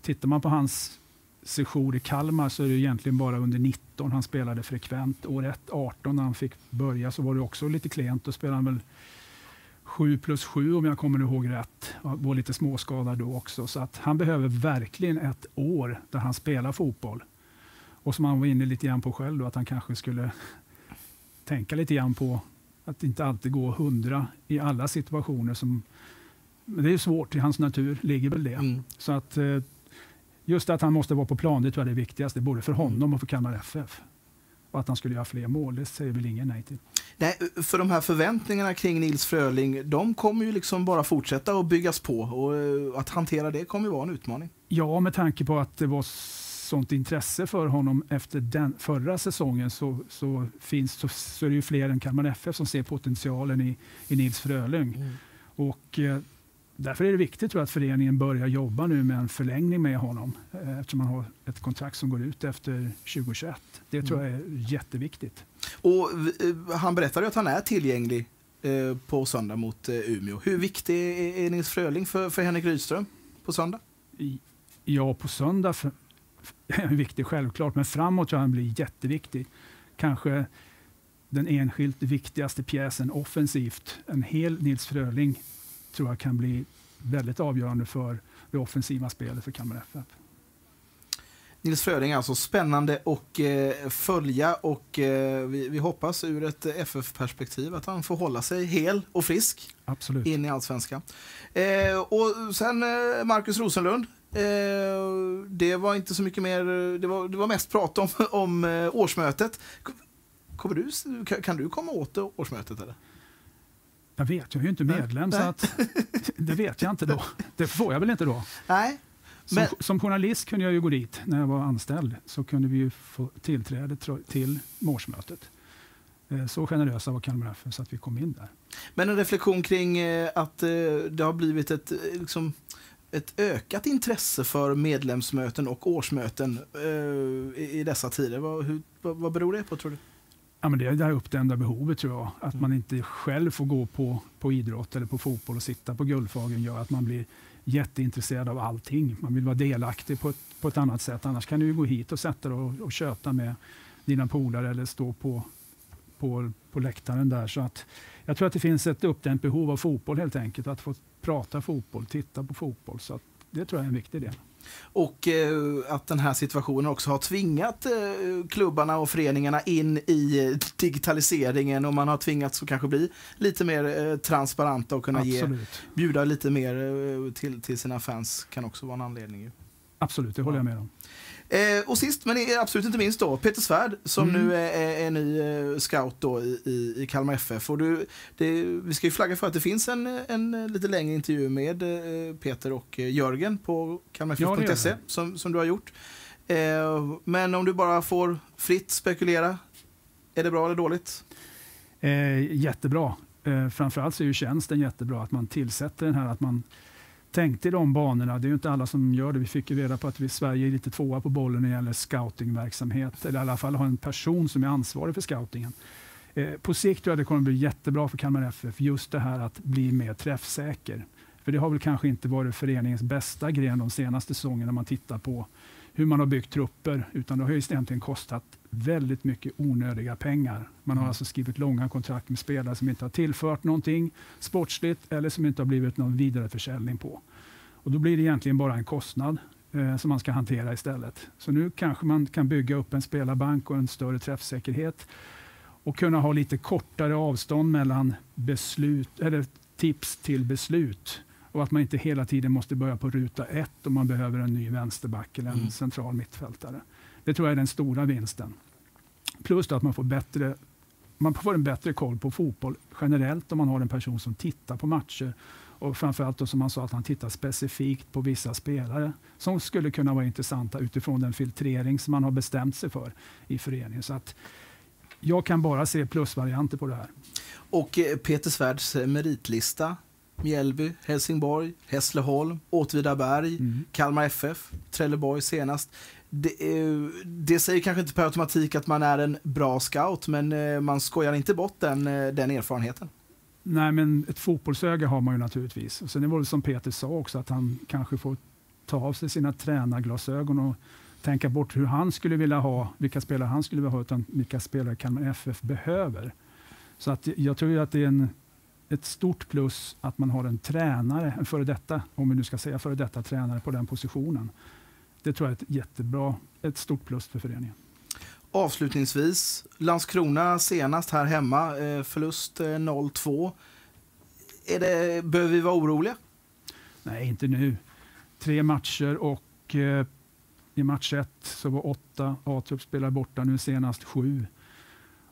S3: Tittar man på hans session i Kalmar så är det egentligen bara under 19 han spelade frekvent. År 1, 18 när han fick börja så var det också lite klent. Då spelade han väl 7 plus 7 om jag kommer ihåg rätt. Var lite småskadad då också. Så att han behöver verkligen ett år där han spelar fotboll. Och som han var inne lite grann på själv, då, att han kanske skulle tänka lite grann på att inte alltid gå hundra i alla situationer. Som, men det är svårt, i hans natur ligger väl det.
S1: Mm.
S3: Så att eh, just att han måste vara på plan, det tror jag är det viktigaste, både för honom och för Kalmar FF. Och att han skulle göra fler mål, det säger väl ingen nej till.
S1: Nej, för de här förväntningarna kring Nils Fröling, de kommer ju liksom bara fortsätta att byggas på och eh, att hantera det kommer ju vara en utmaning.
S3: Ja, med tanke på att det var sånt intresse för honom efter den förra säsongen så, så, finns, så, så är det ju fler än Kalmar FF som ser potentialen i, i Nils Fröling. Och, eh, därför är det viktigt tror jag, att föreningen börjar jobba nu med en förlängning med honom eh, eftersom han har ett kontrakt som går ut efter 2021. Det tror jag är jätteviktigt.
S1: Och eh, han berättade att han är tillgänglig eh, på söndag mot Umeå. Hur viktig är, Nils Fröling för, för Henrik Rydström på söndag?
S3: Ja, på söndag är han viktig självklart, men framåt tror jag han blir jätteviktig. Kanske den enskilt viktigaste pjäsen offensivt. En hel Nils Fröling tror jag kan bli väldigt avgörande för det offensiva spelet för Kalmar FF.
S1: Nils Fröling är alltså spännande att eh, följa och eh, vi, vi hoppas ur ett FF-perspektiv att han får hålla sig hel och frisk
S3: Absolut.
S1: in i allsvenskan. Eh, och sen eh, Marcus Rosenlund. Eh, det var inte så mycket mer, det var, det var mest prat om, om eh, årsmötet. Kommer du, kan, kan du komma åt årsmötet eller?
S3: Jag vet, jag är ju inte medlem
S1: Nej.
S3: så att, det vet jag inte då. Det får jag väl inte då.
S1: Nej,
S3: Som,
S1: Men-
S3: som journalist kunde jag ju gå dit när jag var anställd. Så kunde vi ju få tillträde till årsmötet. Eh, Så generösa var Kalmar FF så att vi kom in där.
S1: Men en reflektion kring eh, att eh, det har blivit ett, liksom, ett ökat intresse för medlemsmöten och årsmöten i, dessa tider. Vad, hur, vad beror det på tror du?
S3: Ja, men det är det här uppdämda behovet tror jag. Att man inte själv får gå på, på idrott eller på fotboll och sitta på Guldfågeln gör att man blir jätteintresserad av allting. Man vill vara delaktig på ett, på ett annat sätt. Annars kan du gå hit och sätta dig och, och köta med dina polare eller stå på, på, på läktaren där. Så att jag tror att det finns ett uppdämt behov av fotboll helt enkelt. Att få prata fotboll, titta på fotboll. Så att det tror jag är en viktig del.
S1: Och eh, att den här situationen också har tvingat eh, klubbarna och föreningarna in i digitaliseringen och man har tvingats att kanske bli lite mer eh, transparenta och kunna ge, bjuda lite mer till, till sina fans kan också vara en anledning.
S3: Absolut, det håller jag med om.
S1: Eh, och sist men absolut inte minst då, Peter Svärd som
S3: Mm.
S1: nu är, är, ny eh, scout då i, i, i Kalmar FF. Och du, det, vi ska ju flagga för att det finns en, en lite längre intervju med eh, Peter och eh, Jörgen på kalmarff.se som, som du har gjort. Eh, men om du bara får fritt spekulera, är det bra eller dåligt?
S3: Eh, jättebra. Eh, framförallt så är ju tjänsten jättebra, att man tillsätter den här, att man tänkte i de banorna. Det är ju inte alla som gör det. Vi fick ju reda på att vi i Sverige är lite tvåa på bollen när det gäller scoutingverksamhet, eller i alla fall har en person som är ansvarig för scoutingen. Eh, på sikt tror jag det kommer bli jättebra för Kalmar FF, just det här att bli mer träffsäker. För det har väl kanske inte varit föreningens bästa gren de senaste säsongerna när man tittar på hur man har byggt trupper, utan det har ju egentligen kostat väldigt mycket onödiga pengar. Man har alltså skrivit långa kontrakt med spelare som inte har tillfört någonting sportsligt eller som inte har blivit någon vidareförsäljning på. Och då blir det egentligen bara en kostnad eh, som man ska hantera istället. Så nu kanske man kan bygga upp en spelarbank och en större träffsäkerhet och kunna ha lite kortare avstånd mellan beslut, eller tips till beslut. Och att man inte hela tiden måste börja på ruta ett om man behöver en ny vänsterback eller en
S1: Mm.
S3: central mittfältare. Det tror jag är den stora vinsten. Plus att man får, bättre, man får en bättre koll på fotboll generellt om man har en person som tittar på matcher. Och framförallt då som man sa att han tittar specifikt på vissa spelare som skulle kunna vara intressanta utifrån den filtrering som man har bestämt sig för i föreningen. Så att jag kan bara se plusvarianter på det här.
S1: Och eh, Peter Svärds eh, meritlista, Mjällby, Helsingborg, Hässleholm, Åtvidaberg,
S3: Mm.
S1: Kalmar FF, Trelleborg senast. Det, eh, det säger kanske inte per automatik att man är en bra scout, men eh, man skojar inte bort den, eh, den erfarenheten.
S3: Nej, men ett fotbollsöga har man ju naturligtvis. Och sen det väl som Peter sa också, att han kanske får ta av sig sina tränarglasögon och tänka bort hur han skulle vilja ha, vilka spelare han skulle vilja ha, utan vilka spelare Kalmar FF behöver. Så att jag tror ju att det är en, ett stort plus att man har en tränare, en före detta, om vi nu ska säga före detta tränare på den positionen. Det tror jag är ett jättebra, ett stort plus för föreningen.
S1: Avslutningsvis, Landskrona senast här hemma, eh, förlust eh, 0-2. Är det, behöver vi vara oroliga?
S3: Nej, inte nu. Tre matcher och eh, i match ett så var åtta A-trupp spelare borta, nu senast sju.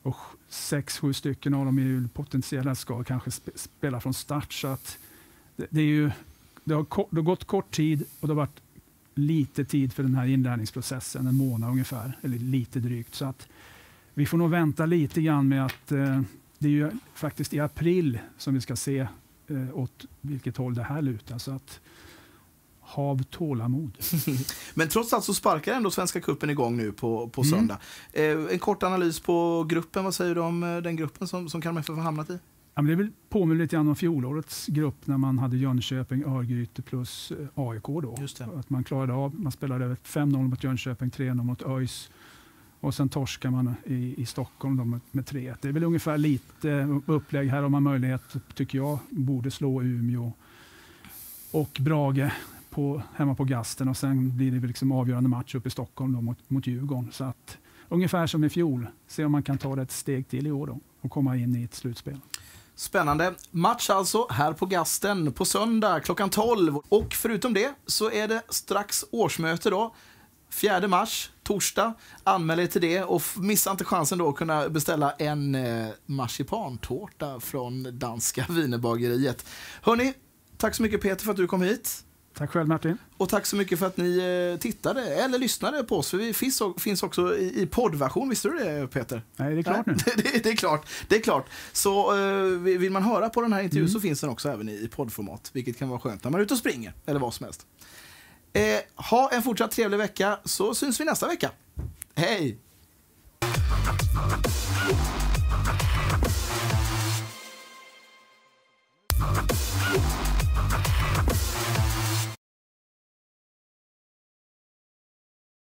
S3: Och sex, sju stycken av dem är ju potentiella ska kanske spela från start. Så att det, det, är ju, det, har kort, det har gått kort tid och det har varit lite tid för den här inlärningsprocessen, en månad ungefär, eller lite drygt. Så att vi får nog vänta lite grann med att eh, det är ju faktiskt i april som vi ska se eh, åt vilket håll det här lutar. Så att hav tålamod.
S1: Men trots allt så sparkar ändå Svenska Cupen igång nu på, på
S3: Mm.
S1: söndag. Eh, en kort analys på gruppen. Vad säger du om eh, den gruppen som, som Kalmar FF har hamnat i?
S3: Ja, men det är väl påminner lite grann om fjolårets grupp när man hade Jönköping, Örgryte plus eh, AIK. Då. Att man klarade av, man spelade 5-0 mot Jönköping, 3-0 mot ÖIS och sen torskar man i, i Stockholm då med, med 3-1. Det är väl ungefär lite upplägg. Här har man möjlighet, tycker jag, borde slå Umeå och Brage på, hemma på Gasten och sen blir det liksom avgörande match uppe i Stockholm då mot, mot Djurgården. Så att, ungefär som i fjol, se om man kan ta det ett steg till i år då och komma in i ett slutspel.
S1: Spännande. Match alltså här på Gasten på söndag klockan 12. Och förutom det så är det strax årsmöte då. 4 mars, torsdag. Anmäl er till det och missa inte chansen då att kunna beställa en eh, marsipantårta från danska wienerbageriet. Hörni, tack så mycket Peter för att du kom hit.
S3: Tack själv Martin.
S1: Och tack så mycket för att ni eh, tittade eller lyssnade på oss. För vi finns, finns också i, poddversion, visste du det Peter?
S3: Nej, det är klart nu.
S1: Nej, det, det är klart. Det är klart. Så eh, vill man höra på den här intervjun
S3: Mm.
S1: så finns den också även i, poddformat. Vilket kan vara skönt när man är ute och springer eller vad som helst. Eh, ha en fortsatt trevlig vecka så syns vi nästa vecka. Hej!